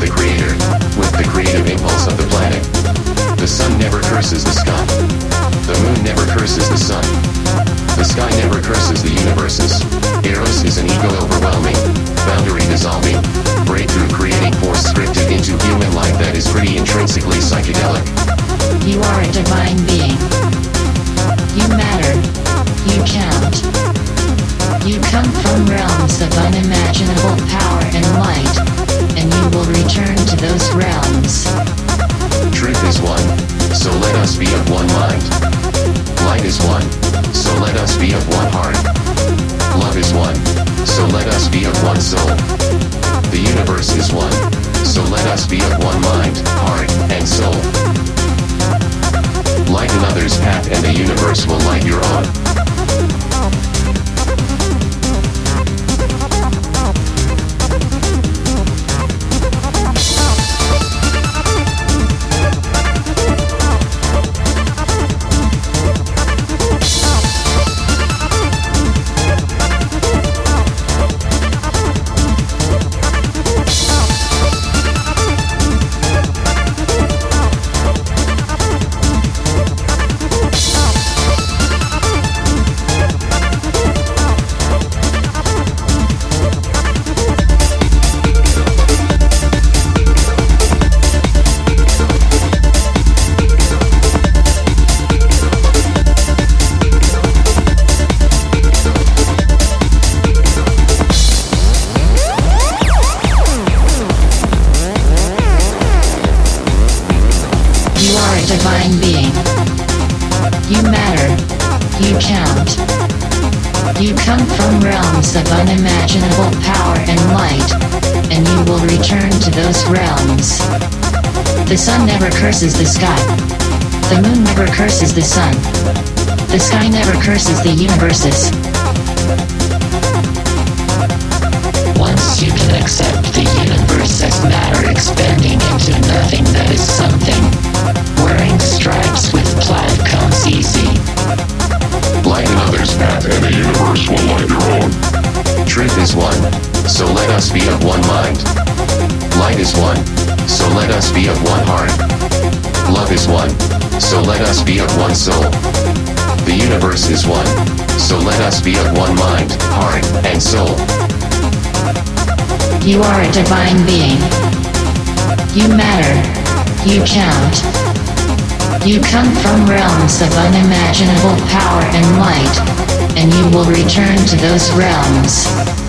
the Creator, with the creative impulse of the planet. The sun never curses the sky. The moon never curses the sun. Sky never curses the universes. Eros is an ego overwhelming, boundary dissolving, breakthrough creating force scripted into human life that is pretty intrinsically psychedelic. You are a divine being. You matter. You count. You come from realms of unimaginable power and light, and you will return to those realms. Truth is one, so let us be of one mind. Light is one, so let us be of one heart. Love is one, so let us be of one soul. The universe is one, so let us be of one mind, heart, and soul. Light another's path and the universe will light your own. Being. You matter. You count. You come from realms of unimaginable power and light, and you will return to those realms. The sun never curses the sky. The moon never curses the sun. The sky never curses the universes. Once you can accept the universe as matter expanding into nothing that is something, of one mind. Light is one, so let us be of one heart. Love is one, so let us be of one soul. The universe is one, so let us be of one mind, heart, and soul. You are a divine being. You matter. You count. You come from realms of unimaginable power and light, and you will return to those realms.